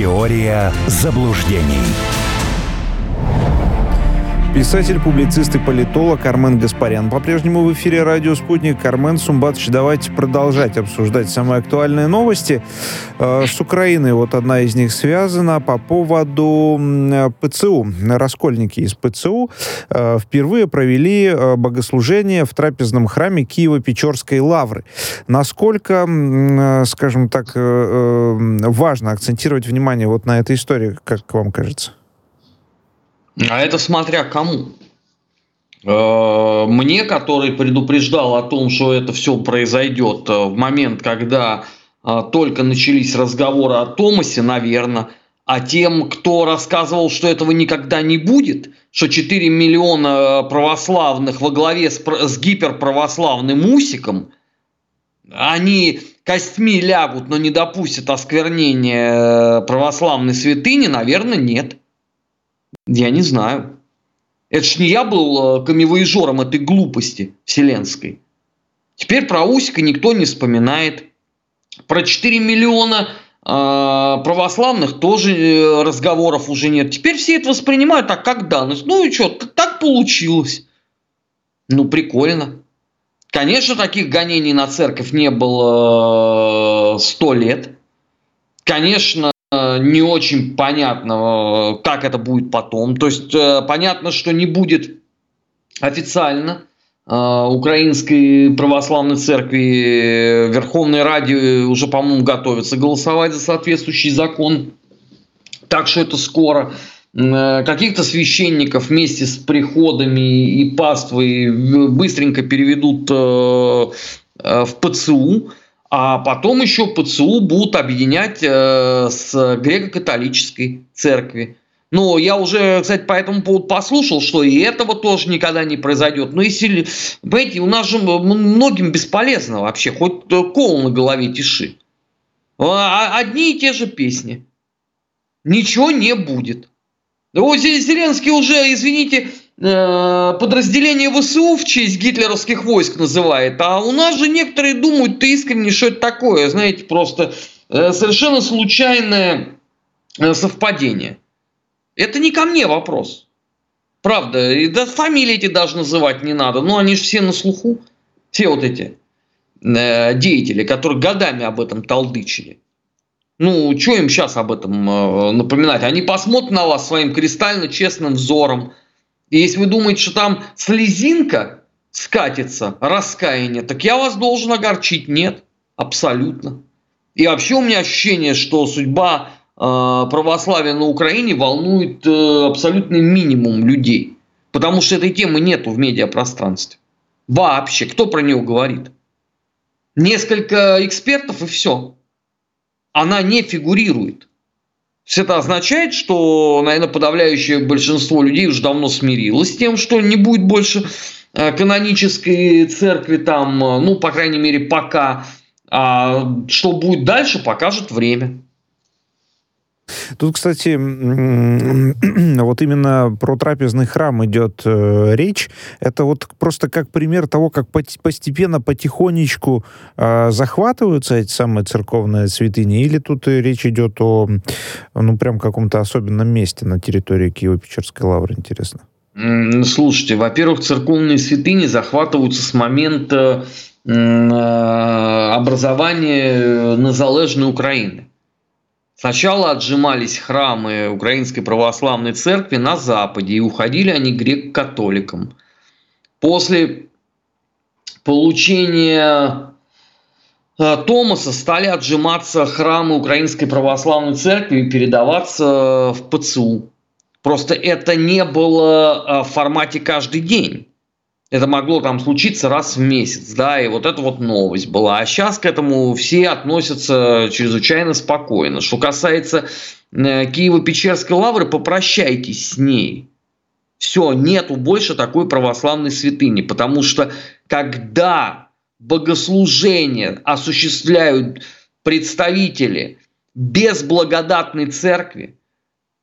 Теория заблуждений. Писатель, публицист и политолог Армен Гаспарян. По-прежнему в эфире радио «Спутник». Армен Сумбатович, давайте продолжать обсуждать самые актуальные новости. Э, с Украиной вот одна из них связана по поводу ПЦУ. Раскольники из ПЦУ э, впервые провели э, богослужение в трапезном храме Киево-Печорской лавры. Насколько, скажем так, важно акцентировать внимание вот на этой истории, как вам кажется? А это смотря кому. Э, мне, который предупреждал о том, что это все произойдет э, в момент, когда э, только начались разговоры о Томасе, наверное, а тем, кто рассказывал, что этого никогда не будет, что 4 миллиона православных во главе с, с гиперправославным Усиком, они костьми лягут, но не допустят осквернения православной святыни, наверное, нет. Я не знаю. Это ж не я был э, камевоежором этой глупости вселенской. Теперь про Усика никто не вспоминает. Про 4 миллиона э, православных тоже э, разговоров уже нет. Теперь все это воспринимают так, как данность. Ну и что, так получилось. Ну, прикольно. Конечно, таких гонений на церковь не было сто лет. Конечно, не очень понятно, как это будет потом. То есть э, понятно, что не будет официально э, Украинской православной церкви Верховной Ради уже, по-моему, готовится голосовать за соответствующий закон. Так что это скоро. Э, каких-то священников вместе с приходами и паствой быстренько переведут в ПЦУ. А потом еще ПЦУ будут объединять э, с греко-католической церкви. Но я уже, кстати, по этому поводу послушал, что и этого тоже никогда не произойдет. Но если, понимаете, у нас же многим бесполезно вообще, хоть кол на голове тиши. А, одни и те же песни. Ничего не будет. Вот Зеленский уже, извините, подразделение ВСУ в честь гитлеровских войск называет, а у нас же некоторые думают, ты искренне, что это такое, знаете, просто э, совершенно случайное э, совпадение. Это не ко мне вопрос. Правда, и да фамилии эти даже называть не надо, но они же все на слуху, все вот эти э, деятели, которые годами об этом толдычили. Ну, что им сейчас об этом э, напоминать? Они посмотрят на вас своим кристально честным взором, и если вы думаете, что там слезинка скатится, раскаяние, так я вас должен огорчить. Нет, абсолютно. И вообще у меня ощущение, что судьба э, православия на Украине волнует э, абсолютный минимум людей. Потому что этой темы нету в медиапространстве. Вообще, кто про нее говорит? Несколько экспертов и все. Она не фигурирует это означает, что, наверное, подавляющее большинство людей уже давно смирилось с тем, что не будет больше э, канонической церкви там, э, ну, по крайней мере, пока. А что будет дальше, покажет время. Тут, кстати, вот именно про трапезный храм идет э, речь. Это вот просто как пример того, как постепенно, потихонечку э, захватываются эти самые церковные святыни, или тут речь идет о, ну, прям каком-то особенном месте на территории Киево-Печерской лавры, интересно? Слушайте, во-первых, церковные святыни захватываются с момента э, образования незалежной Украины. Сначала отжимались храмы Украинской Православной Церкви на Западе, и уходили они грек-католикам. После получения э, Томаса стали отжиматься храмы Украинской Православной Церкви и передаваться в ПЦУ. Просто это не было э, в формате каждый день. Это могло там случиться раз в месяц, да, и вот это вот новость была. А сейчас к этому все относятся чрезвычайно спокойно. Что касается э, Киево-Печерской лавры, попрощайтесь с ней. Все, нету больше такой православной святыни, потому что когда богослужение осуществляют представители безблагодатной церкви,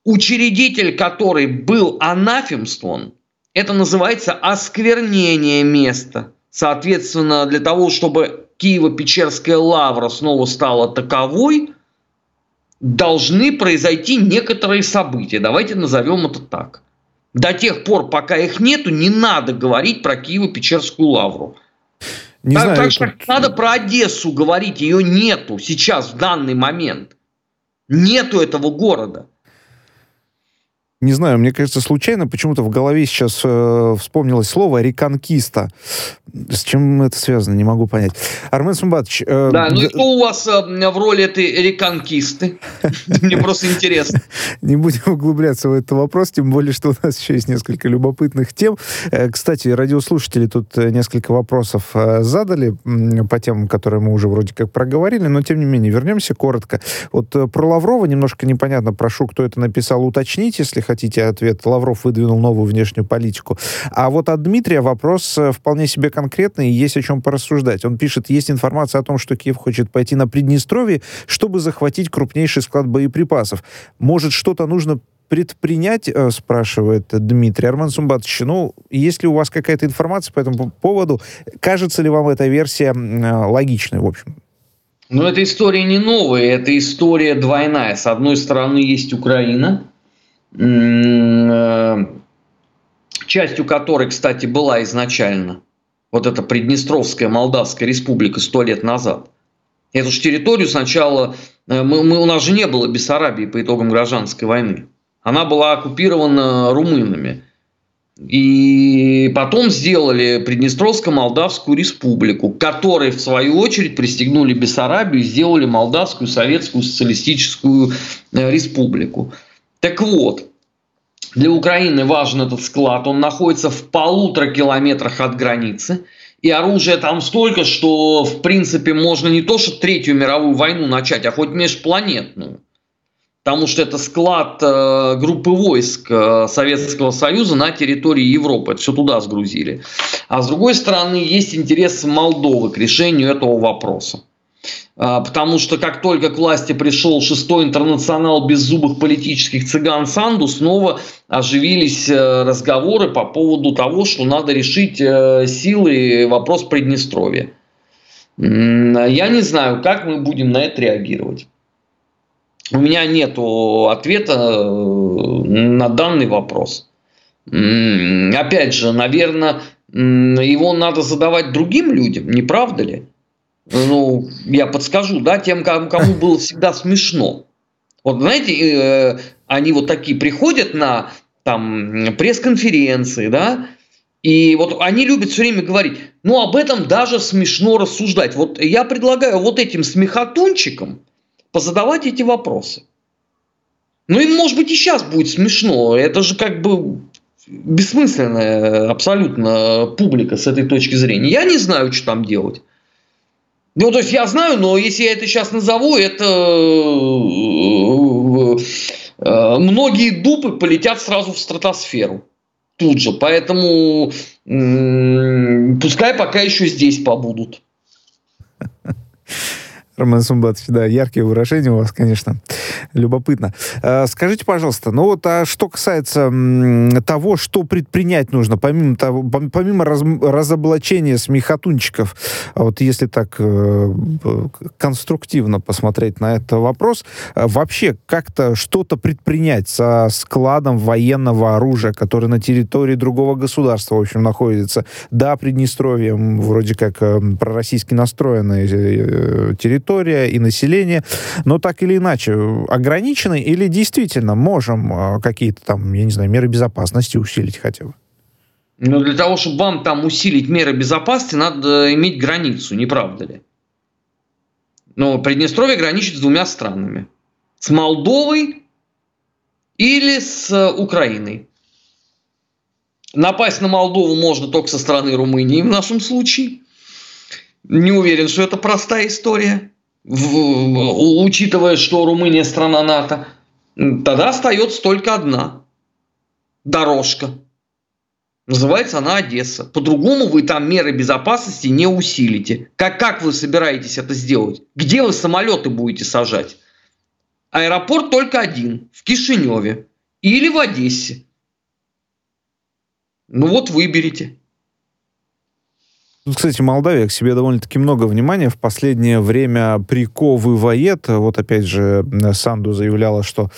учредитель которой был анафемствован, это называется осквернение места. Соответственно, для того, чтобы Киево-Печерская лавра снова стала таковой, должны произойти некоторые события. Давайте назовем это так. До тех пор, пока их нету, не надо говорить про Киево-Печерскую лавру. Не так, знаю, так что тут... надо про Одессу говорить, ее нету сейчас, в данный момент. Нету этого города. Не знаю, мне кажется, случайно почему-то в голове сейчас э, вспомнилось слово «реконкиста». С чем это связано, не могу понять. Армен Сумбатович... Э, да, ну и кто у вас э, в роли этой реконкисты? Мне просто интересно. Не будем углубляться в этот вопрос, тем более, что у нас еще есть несколько любопытных тем. Э, кстати, радиослушатели тут э, несколько вопросов э, задали по темам, которые мы уже вроде как проговорили, но тем не менее, вернемся коротко. Вот про Лаврова немножко непонятно, прошу, кто это написал, уточнить, если хотите ответ. Лавров выдвинул новую внешнюю политику. А вот от Дмитрия вопрос э, вполне себе конкретный, и есть о чем порассуждать. Он пишет, есть информация о том, что Киев хочет пойти на Приднестровье, чтобы захватить крупнейший склад боеприпасов. Может, что-то нужно предпринять, э, спрашивает Дмитрий Арман Сумбатович. Ну, есть ли у вас какая-то информация по этому поводу? Кажется ли вам эта версия э, логичной, в общем? Ну, эта история не новая, это история двойная. С одной стороны, есть Украина, частью которой, кстати, была изначально вот эта Приднестровская Молдавская республика сто лет назад. Эту же территорию сначала, э, мы, мы, у нас же не было Бессарабии по итогам гражданской войны. Она была оккупирована румынами. И потом сделали Приднестровско-Молдавскую республику, которые, в свою очередь, пристегнули Бессарабию и сделали Молдавскую Советскую Социалистическую э, Республику. Так вот, для Украины важен этот склад. Он находится в полутора километрах от границы. И оружия там столько, что, в принципе, можно не то, что Третью мировую войну начать, а хоть межпланетную. Потому что это склад э, группы войск э, Советского Союза на территории Европы. Это все туда сгрузили. А с другой стороны, есть интерес Молдовы к решению этого вопроса. А, потому что как только к власти пришел шестой интернационал беззубых политических цыган Санду, снова оживились э, разговоры по поводу того, что надо решить э, силы вопрос Приднестровья. Я не знаю, как мы будем на это реагировать. У меня нет ответа э, на данный вопрос. Опять же, наверное, его надо задавать другим людям, не правда ли? Ну, я подскажу, да, тем, кому было всегда смешно. Вот знаете, э, они вот такие приходят на там пресс-конференции, да, и вот они любят все время говорить, ну, об этом даже смешно рассуждать. Вот я предлагаю вот этим смехотунчикам позадавать эти вопросы. Ну, им, может быть, и сейчас будет смешно. Это же как бы бессмысленная абсолютно публика с этой точки зрения. Я не знаю, что там делать. Ну, то есть я знаю, но если я это сейчас назову, это э, э, многие дупы полетят сразу в стратосферу тут же. Поэтому пускай пока еще здесь побудут. Роман Сумбатович, да, яркие выражения у вас, конечно, любопытно. А, скажите, пожалуйста, ну вот, а что касается того, что предпринять нужно, помимо, того, помимо раз, разоблачения смехотунчиков, а вот если так э, конструктивно посмотреть на этот вопрос, а вообще как-то что-то предпринять со складом военного оружия, который на территории другого государства, в общем, находится, да, Приднестровье, вроде как э, пророссийски настроенная э, территория, территория и население, но так или иначе ограничены или действительно можем а, какие-то там, я не знаю, меры безопасности усилить хотя бы? Но для того, чтобы вам там усилить меры безопасности, надо иметь границу, не правда ли? Но Приднестровье граничит с двумя странами. С Молдовой или с Украиной. Напасть на Молдову можно только со стороны Румынии в нашем случае. Не уверен, что это простая история учитывая, что Румыния страна НАТО, тогда остается только одна дорожка. Называется она Одесса. По-другому вы там меры безопасности не усилите. Как, как вы собираетесь это сделать? Где вы самолеты будете сажать? Аэропорт только один, в Кишиневе или в Одессе. Ну вот выберите. Тут, кстати, Молдавия к себе довольно-таки много внимания в последнее время приковывает. Вот опять же Санду заявляла, что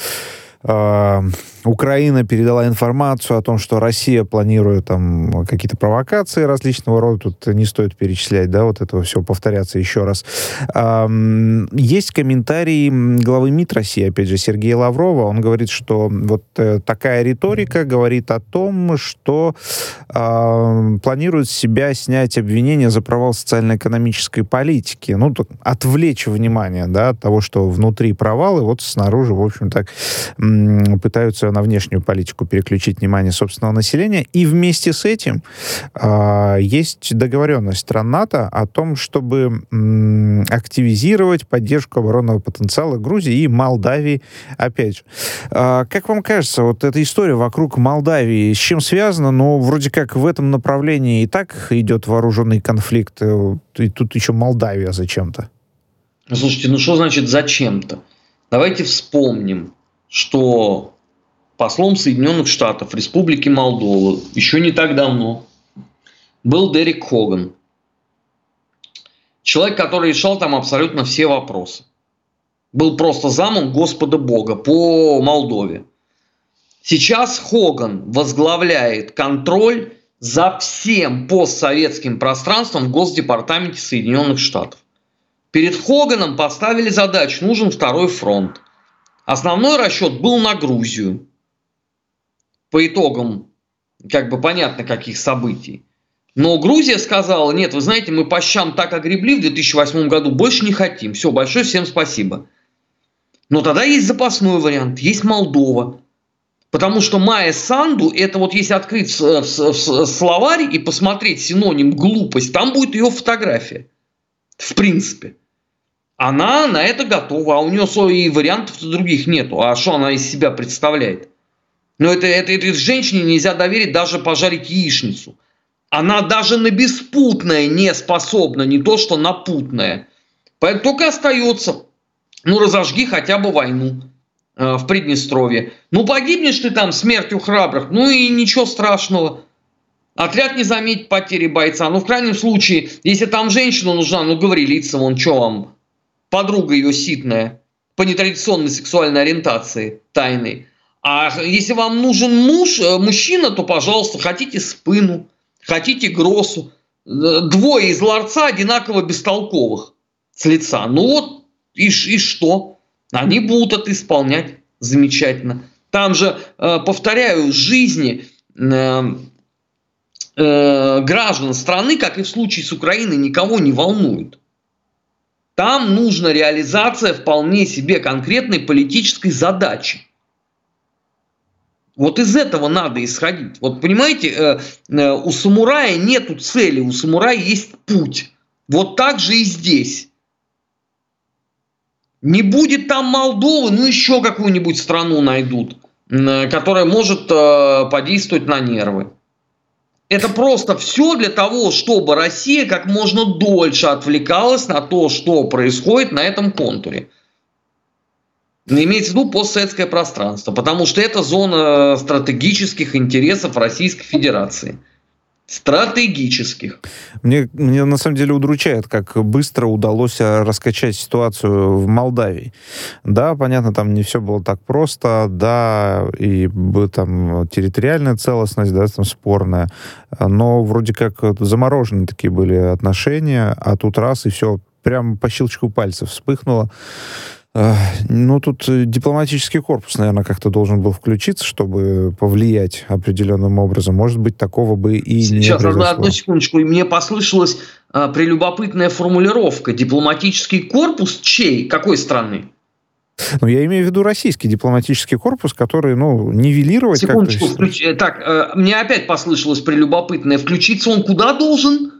э, Украина передала информацию о том, что Россия планирует там какие-то провокации различного рода. Тут не стоит перечислять, да, вот этого все повторяться еще раз. Есть комментарий главы МИД России, опять же, Сергея Лаврова. Он говорит, что вот э, такая риторика говорит о том, что э, планирует себя снять обвинения за провал социально-экономической политики. Ну, отвлечь внимание, да, от того, что внутри провалы, вот снаружи, в общем, так пытаются на внешнюю политику переключить внимание собственного населения. И вместе с этим э, есть договоренность стран НАТО о том, чтобы м, активизировать поддержку оборонного потенциала Грузии и Молдавии, опять же. Э, как вам кажется, вот эта история вокруг Молдавии с чем связана? Ну, вроде как в этом направлении и так идет вооруженный конфликт, э, и тут еще Молдавия зачем-то. Слушайте, ну что значит зачем-то? Давайте вспомним, что послом Соединенных Штатов Республики Молдова еще не так давно был Дерек Хоган. Человек, который решал там абсолютно все вопросы. Был просто замом Господа Бога по Молдове. Сейчас Хоган возглавляет контроль за всем постсоветским пространством в Госдепартаменте Соединенных Штатов. Перед Хоганом поставили задачу, нужен второй фронт. Основной расчет был на Грузию по итогам, как бы понятно, каких событий. Но Грузия сказала, нет, вы знаете, мы по щам так огребли в 2008 году, больше не хотим. Все, большое всем спасибо. Но тогда есть запасной вариант, есть Молдова. Потому что Майя Санду, это вот если открыть словарь и посмотреть синоним глупость, там будет ее фотография. В принципе. Она на это готова, а у нее и вариантов других нету. А что она из себя представляет? Но это, это, этой женщине нельзя доверить даже пожарить яичницу. Она даже на беспутное не способна, не то что на путное. Поэтому только остается, ну разожги хотя бы войну э, в Приднестровье. Ну погибнешь ты там смертью храбрых, ну и ничего страшного. Отряд не заметит потери бойца. Ну в крайнем случае, если там женщина нужна, ну говори лица, вон что вам, подруга ее ситная, по нетрадиционной сексуальной ориентации тайной. А если вам нужен муж, э, мужчина, то, пожалуйста, хотите спыну, хотите гросу. Э, двое из ларца одинаково бестолковых с лица. Ну вот, и, и что? Они будут это исполнять замечательно. Там же, э, повторяю, жизни граждан страны, как и в случае с Украиной, никого не волнует. Там нужна реализация вполне себе конкретной политической задачи. Вот из этого надо исходить. Вот понимаете, э, э, у самурая нету цели, у самурая есть путь. Вот так же и здесь. Не будет там Молдовы, ну еще какую-нибудь страну найдут, э, которая может подействовать на нервы. Это просто все для того, чтобы Россия как можно дольше отвлекалась на то, что происходит на этом контуре. Имеется в виду постсоветское пространство, потому что это зона стратегических интересов Российской Федерации. Стратегических. Мне, мне на самом деле удручает, как быстро удалось э, раскачать ситуацию в Молдавии. Да, понятно, там не все было так просто, да, и там территориальная целостность, да, там спорная, но вроде как заморожены такие были отношения, а тут раз и все прям по щелчку пальцев вспыхнуло. Ну, тут э, дипломатический корпус, наверное, как-то должен был включиться, чтобы повлиять определенным образом. Может быть, такого бы и Сейчас, не Сейчас, одну секундочку. Мне послышалась а, прелюбопытная формулировка. Дипломатический корпус чей? Какой страны? Ну, я имею в виду российский дипломатический корпус, который, ну, нивелировать Секундочку, включ... Э, так, э, мне опять послышалось прелюбопытное. Включиться он куда должен?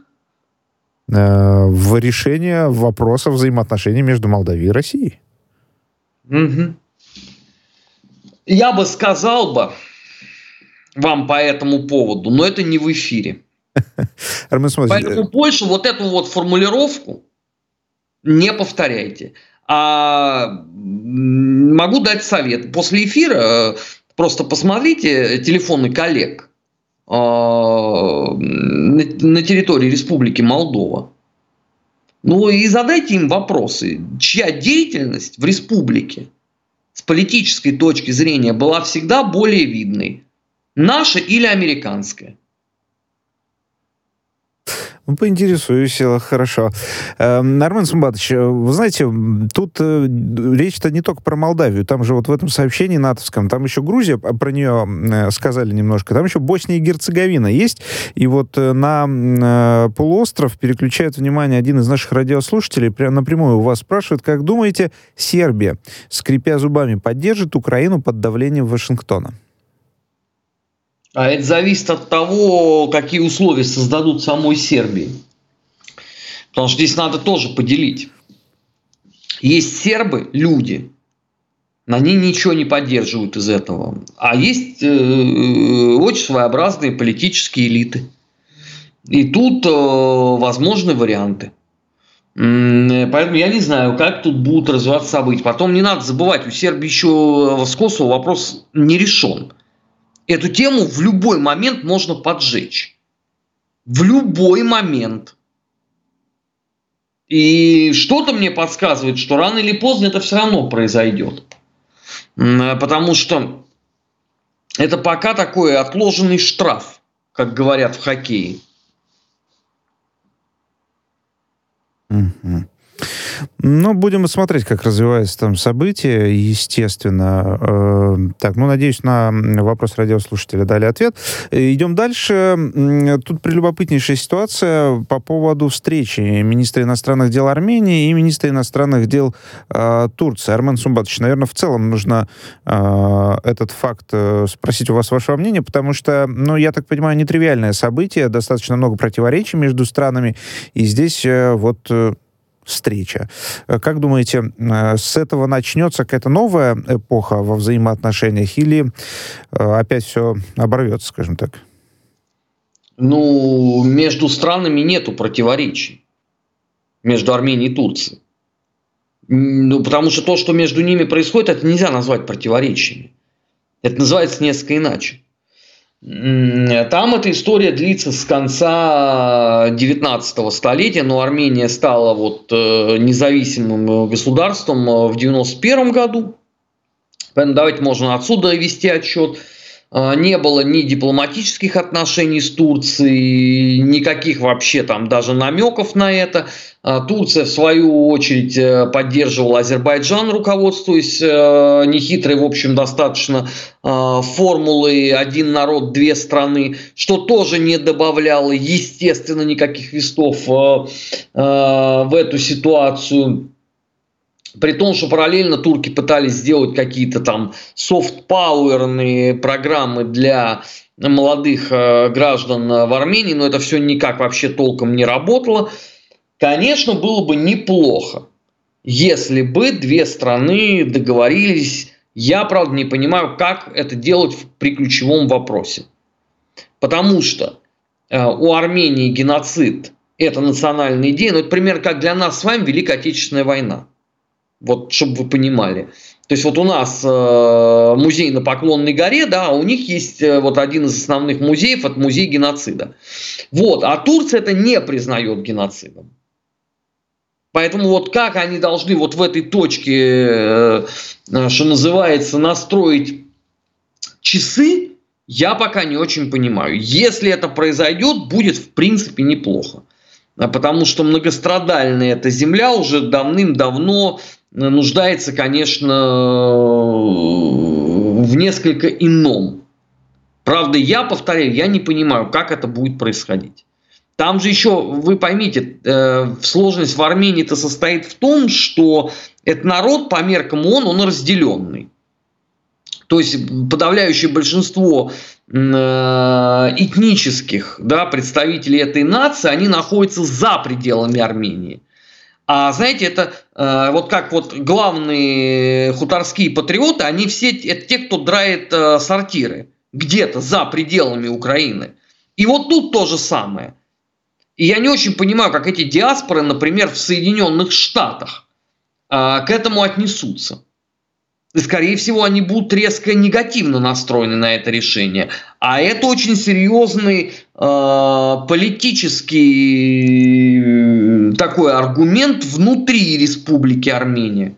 Э, в решение вопросов взаимоотношений между Молдавией и Россией. Угу. Я бы сказал бы вам по этому поводу, но это не в эфире. Поэтому больше вот эту вот формулировку не повторяйте. А могу дать совет. После эфира э, просто посмотрите телефоны коллег. на территории Республики Молдова. Ну и задайте им вопросы, чья деятельность в республике с политической точки зрения была всегда более видной, наша или американская. Ну, поинтересуюсь, хорошо. Эм, Армен Сумбатович, вы знаете, тут э, речь-то не только про Молдавию. Там же вот в этом сообщении натовском, там еще Грузия, а про нее э, сказали немножко, там еще Босния и Герцеговина есть. И вот э, на полуостров переключает внимание один из наших радиослушателей, прямо напрямую у вас спрашивает, как думаете, Сербия, скрипя зубами, поддержит Украину под давлением Вашингтона? А это зависит от того, какие условия создадут самой Сербии. Потому что здесь надо тоже поделить. Есть сербы, люди, они ничего не поддерживают из этого. А есть э, очень своеобразные политические элиты. И тут э, возможны варианты. Поэтому я не знаю, как тут будут развиваться события. Потом не надо забывать, у Сербии еще с Косово вопрос не решен эту тему в любой момент можно поджечь. В любой момент. И что-то мне подсказывает, что рано или поздно это все равно произойдет. Потому что это пока такой отложенный штраф, как говорят в хоккее. Mm-hmm. Ну, будем смотреть, как развиваются там события, естественно. Э, так, ну, надеюсь, на вопрос радиослушателя дали ответ. Идем дальше. Тут прелюбопытнейшая ситуация по поводу встречи министра иностранных дел Армении и министра иностранных дел э, Турции. Армен Сумбатович, наверное, в целом нужно э, этот факт спросить у вас вашего мнения, потому что, ну, я так понимаю, нетривиальное событие, достаточно много противоречий между странами, и здесь вот... встреча. Э, как думаете, э, с этого начнется какая-то новая эпоха во взаимоотношениях или э, опять все оборвется, скажем так? Ну, между странами нету противоречий. Между Арменией и Турцией. Ну, потому что то, что между ними происходит, это нельзя назвать противоречиями. Это называется несколько иначе. Там эта история длится с конца 19 столетия, но Армения стала вот э, независимым государством э, в 91 году. Поэтому давайте можно отсюда вести отчет. А, не было ни дипломатических отношений с Турцией, никаких вообще там даже намеков на это. А, Турция, в свою очередь, э, поддерживала Азербайджан, руководствуясь э, нехитрой, в общем, достаточно а, формулы «один народ, две страны», что тоже не добавляло, естественно, никаких вестов э, в эту ситуацию. При том, что параллельно турки пытались сделать какие-то там софт-пауэрные программы для молодых э, граждан в Армении, но это все никак вообще толком не работало. Конечно, было бы неплохо, если бы две страны договорились. Я, правда, не понимаю, как это делать при ключевом вопросе. Потому что э, у Армении геноцид – это национальная идея, но это пример как для нас с вами Великая Отечественная война. Вот, чтобы вы понимали. То есть вот у нас э, музей на Поклонной горе, да, а у них есть э, вот один из основных музеев, это музей геноцида. Вот, а Турция это не признает геноцидом. Поэтому вот как они должны вот в этой точке, э, э что называется, настроить часы, я пока не очень понимаю. Если это произойдет, будет в принципе неплохо. Потому что многострадальная эта земля уже давным-давно нуждается, конечно, в несколько ином. Правда, я повторяю, я не понимаю, как это будет происходить. Там же еще, вы поймите, э, сложность в Армении-то состоит в том, что этот народ по меркам ООН, он разделенный. То есть подавляющее большинство э, этнических да, представителей этой нации, они находятся за пределами Армении. А знаете, это э, вот как вот главные хуторские патриоты, они все это те, кто драет э, сортиры где-то за пределами Украины. И вот тут то же самое. И я не очень понимаю, как эти диаспоры, например, в Соединенных Штатах э, к этому отнесутся. И, скорее всего, они будут резко негативно настроены на это решение. А это очень серьезный э, политический э, такой аргумент внутри Республики Армения.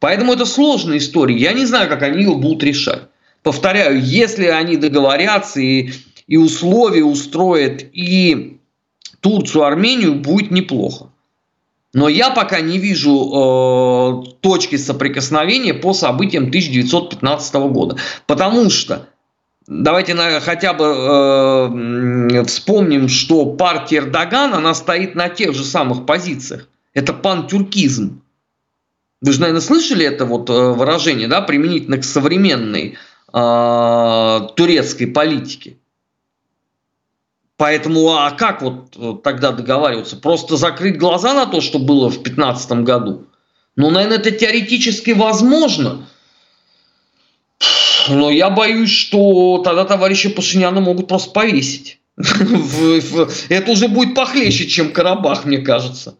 Поэтому это сложная история. Я не знаю, как они ее будут решать. Повторяю, если они договорятся и, и условия устроят и Турцию, Армению, будет неплохо. Но я пока не вижу э, точки соприкосновения по событиям 1915 года. Потому что, давайте на, хотя бы э, вспомним, что партия Эрдогана, она стоит на тех же самых позициях. Это пантюркизм. Вы же, наверное, слышали это вот э, выражение, да, применительно к современной э, турецкой политике. Поэтому, а как вот э, тогда договариваться? Просто закрыть глаза на то, что было в 2015 году? Ну, наверное, это теоретически возможно. Но я боюсь, что тогда товарища Пашиняна могут просто повесить. Это уже будет похлеще, чем Карабах, мне кажется.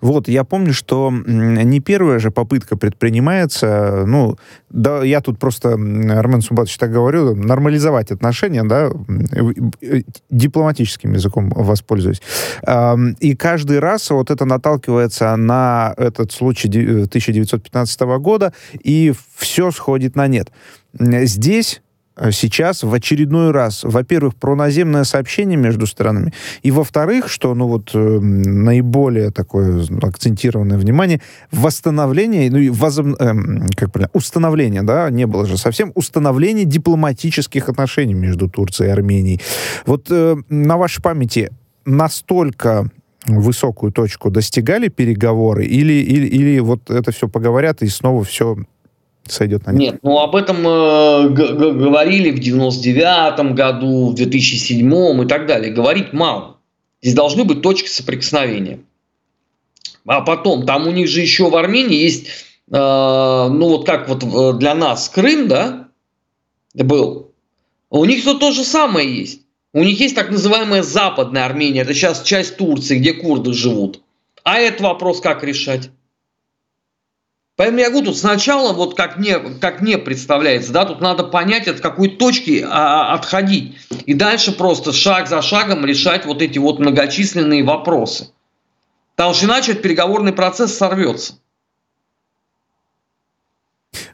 Вот, я помню, что не первая же попытка предпринимается, ну, да, я тут просто, Армен Сумбатович так говорю, нормализовать отношения, да, дипломатическим языком воспользуюсь. И каждый раз вот это наталкивается на этот случай 1915 года, и все сходит на нет. Здесь Э, сейчас в очередной раз, во-первых, про наземное сообщение между странами, и во-вторых, что, ну вот, э, наиболее такое акцентированное внимание, восстановление, ну и возоб... э, как правильно, установление, да, не было же совсем, установление дипломатических отношений между Турцией и Арменией. Вот э, на вашей памяти настолько высокую точку достигали переговоры, или, или, или вот это все поговорят, и снова все сойдет на нет? Нет, ну об этом э, говорили в 99 году, в 2007 и так далее. Говорить мало. Здесь должны быть точки соприкосновения. А потом, там у них же еще в Армении есть, э, ну вот как вот э, для нас Крым, да, был. У них то, то же самое есть. У них есть так называемая Западная Армения, это сейчас часть Турции, где курды живут. А этот вопрос как решать? Поэтому я говорю, тут сначала, вот как мне, как мне представляется, да, тут надо понять, от какой точки а, отходить. И дальше просто шаг за шагом решать вот эти вот многочисленные вопросы. Потому что иначе этот переговорный процесс сорвется.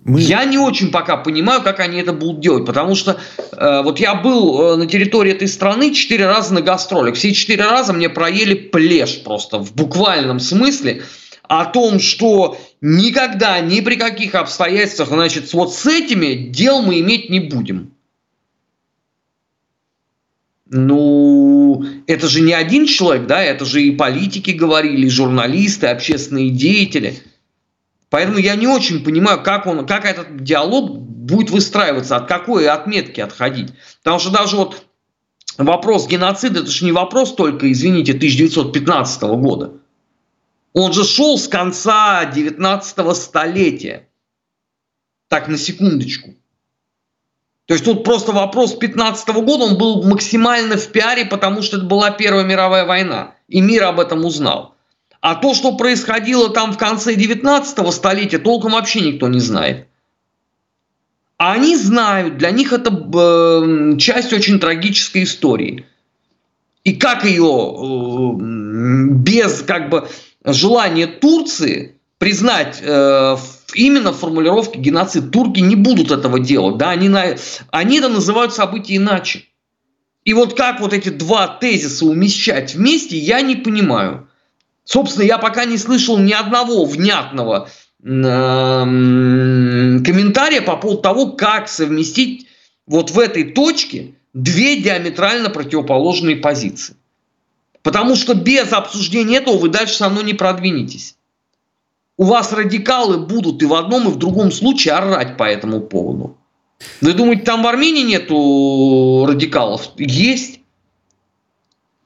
Мы... Я не очень пока понимаю, как они это будут делать, потому что э, вот я был э, на территории этой страны четыре раза на гастролях. Все четыре раза мне проели плешь просто в буквальном смысле о том, что никогда, ни при каких обстоятельствах, значит, вот с этими дел мы иметь не будем. Ну, это же не один человек, да, это же и политики говорили, и журналисты, и общественные деятели. Поэтому я не очень понимаю, как, он, как этот диалог будет выстраиваться, от какой отметки отходить. Потому что даже вот вопрос геноцида, это же не вопрос только, извините, 1915 года. Он же шел с конца 19 столетия. Так, на секундочку. То есть тут просто вопрос 15 года, он был максимально в пиаре, потому что это была Первая мировая война. И мир об этом узнал. А то, что происходило там в конце 19 столетия, толком вообще никто не знает. А они знают, для них это э, часть очень трагической истории. И как ее э, без как бы желание Турции признать э, именно формулировки геноцид. Турки не будут этого делать. Да? Они, на, они это называют события иначе. И вот как вот эти два тезиса умещать вместе, я не понимаю. Собственно, я пока не слышал ни одного внятного э, комментария по поводу того, как совместить вот в этой точке две диаметрально противоположные позиции. Потому что без обсуждения этого вы дальше со мной не продвинетесь. У вас радикалы будут и в одном, и в другом случае орать по этому поводу. Вы думаете, там в Армении нету радикалов? Есть.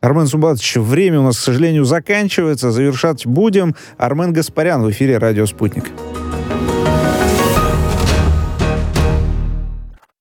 Армен Сумбатович, время у нас, к сожалению, заканчивается. Завершать будем. Армен Гаспарян в эфире «Радио Спутник».